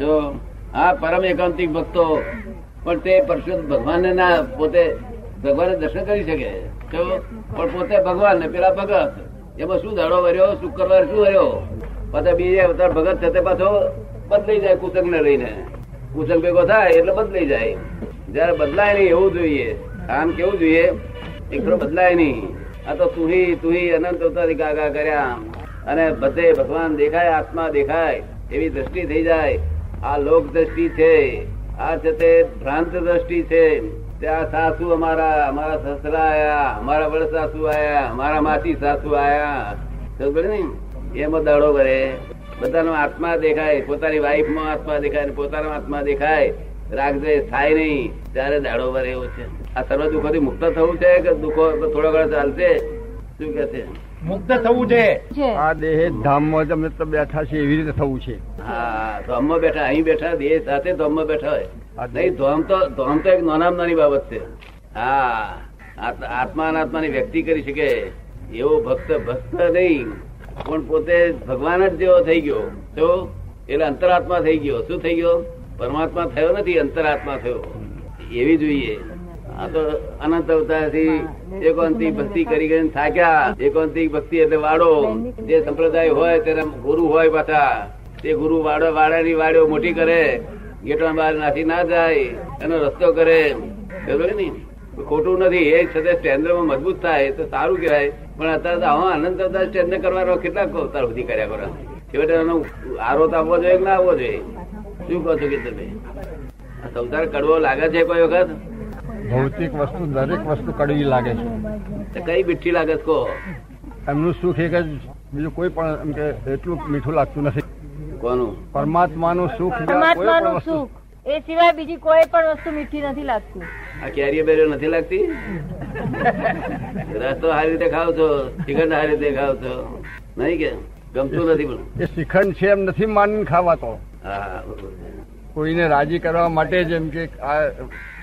જો આ પરમ એકાંતિક ભક્તો, પણ તે પરશુદ્ધ ભગવાનને ના પોતે ભગવાન દર્શન કરી શકે. જો પણ પોતે ભગવાન ને પેલા ભગત. એમાં શું દાડો વર્યો શુક્રવાર શું વર્યો? પાછા બીજે અવતાર ભગત થતે પાછો બદલાઈ જાય કુસંગ ને લઈને. કુસંગ ભેગો થાય એટલે બદલાઈ જાય. જયારે બદલાય નહીં એવું જોઈએ. આમ કેવું જોઈએ? એક બદલાય નહીં. આ તો તુહી તુહી અનંત અવતારી ગાગા કર્યા. અને બધે ભગવાન દેખાય, આત્મા દેખાય, એવી દ્રષ્ટિ થઈ જાય. આ લોક દ્રષ્ટિ છે, આ છે તે ભ્રાંત દ્રષ્ટિ છે ત્યાં સાસુ અમારા અમારા સસરા આયા અમારા વડ સાસુ આયા, અમારા માસી સાસુ આયા. ખબર ને? એમાં દાડો ભરે બધાનો આત્મા દેખાય, પોતાની વાઈફમાં આત્મા દેખાય પોતાનો આત્મા દેખાય. રાખજે થાય નહીં, ત્યારે દાડો ભરે એવો છે. આ સર્વ દુઃખો થી મુક્ત થવું છે કે દુઃખો થોડો ઘણો ચાલશે? શું કે છે? મુક્ત થવું છે. આ દેહ ધામમાં તમે તો બેઠા છે એવી રીતે થવું છે. હા ધોમમાં બેઠા અહીં બેઠા દેહ સાથે ધોમમાં બેઠા હોય. નહીં ધોમ તો ધોમ તો એક નાનામાં નાની બાબત છે. હા આત્મા અનાત્માની વ્યક્તિ કરી શકે. એવો ભક્ત ભક્ત નહીં. પણ પોતે ભગવાન જ જેવો થઈ ગયો. તો એટલે અંતરાત્મા થઈ ગયો. શું થઈ ગયો? પરમાત્મા થયો નથી અંતરાત્મા થયો. એવી જોઈએ. આ તો અનંત અવતારથી એકાંતિક ભક્તિ કરી કરીને થાક્યા. એકાંતિક ભક્તિ એટલે વાડો. જે સંપ્રદાય હોય તેના ગુરુ હોય પાછા. તે ગુરુ વાડો વાડાની વાડીઓ મોટી કરે. ગેટો બહાર નાખી ના જાય. એનો રસ્તો કરે. બરોબર ને ખોટું નથી. એ છતાં સ્ટેન્ડર્ડમાં મજબૂત થાય. તો સારું કહેવાય. પણ અત્યારે તો આવા અનંત અવતાર સ્ટેન્ડ કરવાનો કેટલાક અવતાર સુધી કર્યા કરો. છેવટે એનો આરોત આપવો જોઈએ કે ના આવવો જોઈએ? શું કહો છો કે તમે? અવતાર કડવો લાગે છે કોઈ વખત? ભૌતિક વસ્તુ દરેક વસ્તુ કડવી લાગે છે. કઈ મીઠી લાગે કો એમનું સુખ એક જ બીજું કોઈ પણ એમ કે એટલું મીઠું લાગતું નથી. કોનું? પરમાત્માનું સુખ પરમાત્માનું સુખ. એ સિવાય બીજી કોઈ પણ વસ્તુ મીઠી નથી લાગતી. આ કેરીઓ બેરીઓ નથી લાગતી? રસ્તો સારી રીતે ખાવ છો ચિકન સારી રીતે ખાવ છો? નહીં કે? ગમતું નથી પણ એ શ્રીખંડ છે એમ નથી માનીને ખાવાતો. કોઈને રાજી કરવા માટે જ એમ કે આ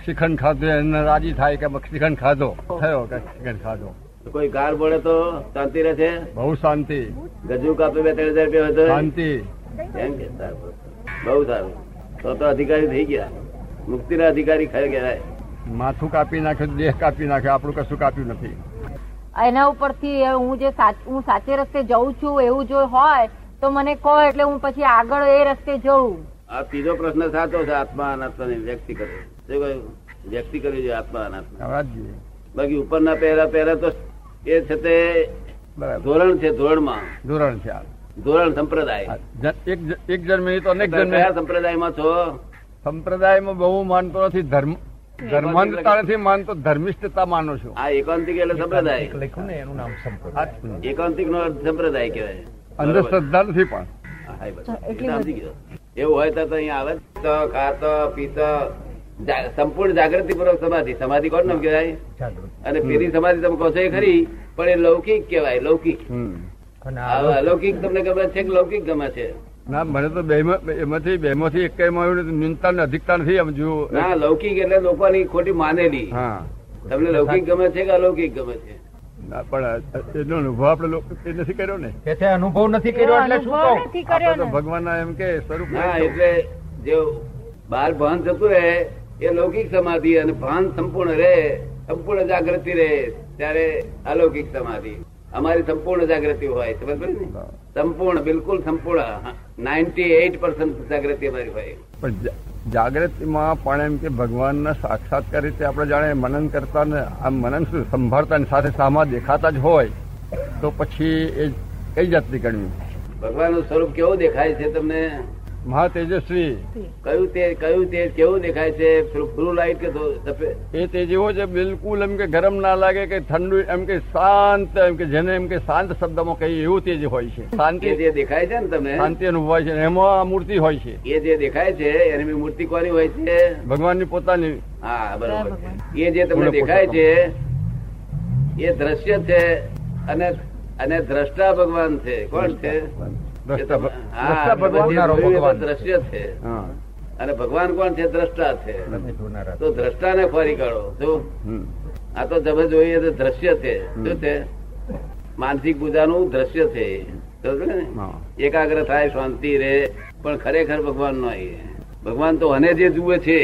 શ્રીખંડ ખાધું એને રાજી થાય કે શ્રીખંડ ખાધો. થયો કે શ્રીખંડ ખાધો. કોઈ ગાળ પડે તો શાંતિ રહેશે? બહુ શાંતિ. ગજુ કાપે બે ત્રણ હજાર રૂપિયા હતો શાંતિ. એમ કે બહુ સારું. તો તો અધિકારી થઈ ગયા. મુક્તિના અધિકારી ખરે કહેવાય. માથું કાપી નાખ્યું દેહ કાપી નાખ્યો આપણું કશું કાપ્યું નથી. એના ઉપરથી હું જે હું સાચે રસ્તે જઉં છું એવું જો હોય તો મને કહો એટલે હું પછી આગળ એ રસ્તે જઉં. આ ત્રીજો પ્રશ્ન સાચો છે આત્મા અનાત્માની વ્યક્તિ કરે. શું કહ્યું? વ્યક્તિ કરવી જોઈએ આત્મા અનાત્મા બાકી ઉપરના પહેરા પહેરા તો એ છે તે ધોરણ છે ધોરણમાં. ધોરણ છે ધોરણ સંપ્રદાય. એક જન્મ તો અનેક જન્મ. કયા સંપ્રદાયમાં છો? સંપ્રદાયમાં બહુ માનતો નથી. ધર્મ ધર્માંતતા નથી માનતો ધર્મિષ્ઠતા માનું છું. આ એકાંતિક એટલે સંપ્રદાય. લખ્યું ને એનું નામ સંપ્રદાય એકાંતિક નો સંપ્રદાય કહેવાય. અંધશ્રદ્ધા નથી પણ. સમજી. એવું હોય તો અહીંયા આવે. તો ખાતો પીતો સંપૂર્ણ જાગૃતિ પૂર્વક સમાધિ. સમાધિ કોણ નામ કહેવાય? અને પેલી સમાધિ તમે કહો છો એ ખરી પણ એ લૌકિક કહેવાય લૌકિક. અલૌકિક તમને ગમે છે કે લૌકિક ગમે છે? ના મને તો બે એમાંથી બે માંથી એક ન્યૂનતા ને અધિકતા નથી એમ જોયું ના લૌકિક એટલે લોકોની ખોટી માનેલી. હા. તમને લૌકિક ગમે છે કે અલૌકિક ગમે છે? પણ એનો અનુભવ આપણે લોકો એ નથી કર્યો ને? કે અનુભવ નથી કર્યો એટલે શું નથી કર્યો એમ કે સ્વરૂપ એટલે જે બાર ભાન થતું રહે એ લૌકિક સમાધિ અને ભાન સંપૂર્ણ રહે સંપૂર્ણ જાગૃતિ રહે ત્યારે અલૌકિક સમાધિ. અમારી સંપૂર્ણ જાગૃતિ હોય સમજ ને? સંપૂર્ણ બિલકુલ સંપૂર્ણ. નાઇન્ટી એઇટ પર્સન્ટ જાગૃતિ અમારી હોય. પણ જાગૃતિમાં પણ એમ કે ભગવાનના સાક્ષાત્કાર રીતે આપણે જાણે મનન કરતા ને આમ મનન સંભાળતા ને સાથે સામા દેખાતા જ હોય, તો પછી એ કઈ જાતની ગણવી ભગવાનનું સ્વરૂપ કેવું દેખાય છે તમને? મહા તેજસ્વી કયું તેજ કયું તેજ કેવું દેખાય છે? બ્લુ લાઈટ કે એ તેજ એવો છે બિલકુલ એમ કે ગરમ ના લાગે કે ઠંડુ એમ કે શાંત એમ કે જેને એમ કે શાંત શબ્દમાં કહીએ એવું તેજ હોય છે. શાંતિ જે દેખાય છે ને તમને? શાંતિ અનુભવાય છે એમાં આ મૂર્તિ હોય છે. એ જે દેખાય છે એની મૂર્તિ કોની હોય છે? ભગવાનની પોતાની. હા બરોબર એ જે તમને દેખાય છે એ દ્રશ્ય છે અને અને દ્રષ્ટા ભગવાન છે. કોણ છે? દ્રશ્ય છે. અને ભગવાન કોણ છે? દ્રષ્ટા છે. તો દ્રષ્ટા ને ફરી કાઢો. શું? આ તો તમે જોઈએ તો દ્રશ્ય છે. શું છે? માનસિક પૂજાનું દ્રશ્ય છે. ને? એકાગ્ર થાય શાંતિ રે પણ ખરેખર ભગવાન નો ભગવાન તો અને જે જુએ છે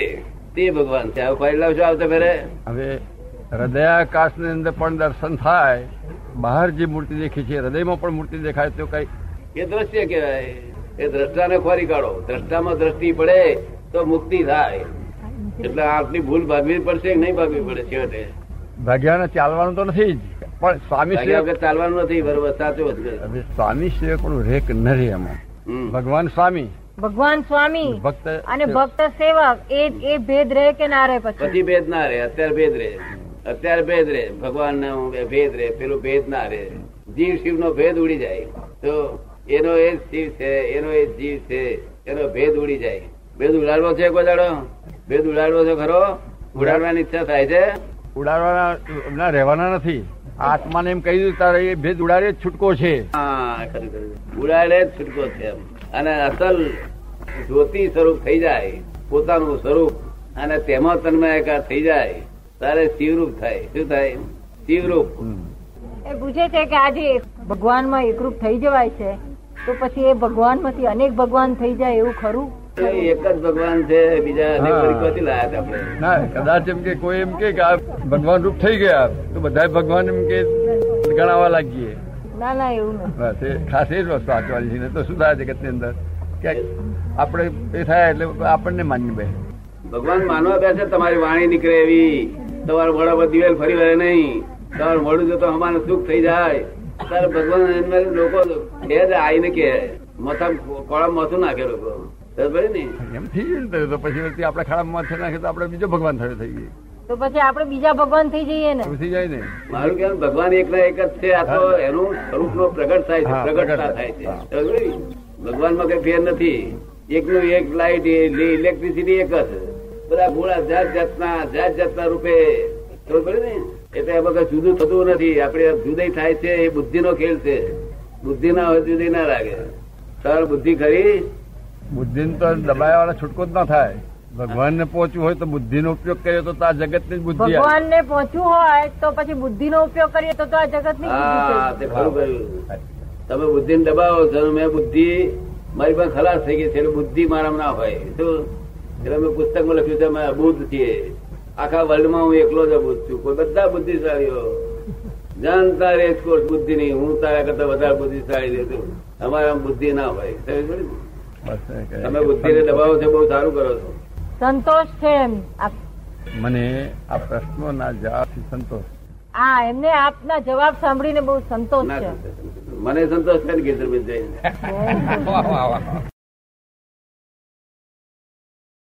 તે ભગવાન છે. હવે ફરી લાવશો આવતા ફેરે? હવે હૃદયાકાશની અંદર પણ દર્શન થાય બહાર જે મૂર્તિ દેખી છે હૃદયમાં પણ મૂર્તિ દેખાય તો કઈ એ દ્રશ્ય કહેવાય. એ દ્રષ્ટાને ખોરી કાઢો. દ્રષ્ટામાં દ્રષ્ટિ પડે તો મુક્તિ થાય. એટલે આટલી ભૂલ ભાગવી પડશે કે નહીં ભાગવી પડે છેવટે? ભાગ્યાને ચાલવાનું તો નથી જ. પણ સ્વામી વગર ચાલવાનું નથી બરોબર સાચું. સ્વામી સિવાય પણ રેક ન એમાં. ભગવાન સ્વામી. ભગવાન સ્વામી ભક્ત અને ભક્ત સેવક એ એ ભેદ રહે કે ના રહે પછી? પછી ભેદ ના રહે અત્યારે ભેદ રહે. અત્યારે ભેદ રહે. ભગવાન નો ભેદ રહે પેલું ભેદ ના રહે. જીવ શિવ નો ભેદ ઉડી જાય. તો એનો એ શિવ છે એનો એ જીવ છે એનો ભેદ ઉડી જાય. ભેદ ઉડાડવો છે કોઈ દાડો? ભેદ ઉડાડવો છે ખરો? ઉડાડવાની ઈચ્છા થાય છે? ઉડાડવાના રહેવાના નથી. આત્માને એમ કહી દીધું તારે એ ભેદ ઉડાડે છૂટકો છે. હા ઉડાડે જ છૂટકો છે અને અસલ જ્યોતિ સ્વરૂપ થઈ જાય પોતાનું સ્વરૂપ. અને તેમાં તન્મયાકાર થઈ જાય તારે શિવરૂપ થાય. શું થાય? શિવરૂપ. એ પૂછે છે કે આજે ભગવાનમાં એકરૂપ થઈ જવાય છે? તો પછી એ ભગવાનમાંથી અનેક ભગવાન થઈ જાય એવું ખરું? એક જ ભગવાન છે બીજા આપણે. ના કદાચ એમ કે કોઈ એમ કે કે આ ભગવાન રૂપ થઈ ગયા તો બધા ભગવાન એમ કે ગણાવા લાગીએ. ના ના એવું નથી. ખાસ એ જ વસ્તુ વાંચવાની છે ને તો શું થાય જગતની અંદર? કે આપણે એ થાય એટલે આપણને માન્ય બે. ભગવાન માનવા બેસે તમારી વાણી નીકળે એવી. તમારું મોડા દિવેલ ફરી વળે નહીં. તમારું મોડું જો તો અમારું સુખ થઈ જાય. ત્યારે ભગવાન લોકો કે જ આઈને કે મથા કોળા મથું નાખે લોકો ખબર પડી ને? એમ થઈ ગયું તો પછી આપણે છે તો બીજો ભગવાન થયો થઈ ગયો. તો પછી આપણે બીજા ભગવાન થઈ જઈએ ને? થઈ જાય ને? મારું કેમ ભગવાન એક ના એક જ છે આ તો એનું સ્વરૂપ નો પ્રગટ થાય છે પ્રગટતા થાય. છે. ભગવાનમાં ભગવાનમાં કઈ ફેર નથી. એકનું એક લાઈટ ઇલેક્ટ્રિસિટી એક જ. બધા ગોળા જાત જાતના જાત જાતના રૂપે. ખબર પડે ને? એટલે એમાં કઈ જુદું થતું નથી. આપણે જુદા થાય છે એ બુદ્ધિ નો ખેલ છે. બુદ્ધિ ના હોય જુદી ના લાગે. સર બુદ્ધિ ખરી? બુદ્ધિ તો દબાયા વાળા છૂટકો જ ના થાય. ભગવાન ને પહોંચવું હોય તો બુદ્ધિનો ઉપયોગ કરીએ તો આ જગતની બુદ્ધિ ભગવાન ને પહોંચવું હોય તો પછી બુદ્ધિ નો ઉપયોગ કરીએ તો તો આ જગતની હા તે ખરું કહ્યું. તમે બુદ્ધિ ને દબાવો છો મેં બુદ્ધિ મારી પાસે ખલાસ થઈ ગઈ છે એટલે બુદ્ધિ મારામાં ના હોય. શું? એટલે મેં પુસ્તકમાં લખ્યું છે અમે અબુદ્ધ છીએ. આખા વર્લ્ડમાં હું એકલો જ અબુદ્ધ છું. કોઈ બધા બુદ્ધિશાળીઓ જાણતા રેસકોર્સ બુદ્ધિ નહીં હું તારા કરતા વધારે બુદ્ધિશાળી રહેતો અમારા બુદ્ધિ ના હોય. તમે બુદ્ધિ ને? દબાવો છો બહુ સારું કરો છો. સંતોષ છે એમ. મને આ પ્રશ્નોના જવાબ સંતોષ. હા એમને આપના જવાબ સાંભળીને બહુ સંતોષ છે. મને સંતોષ છે ને ગીતરબેન જઈને.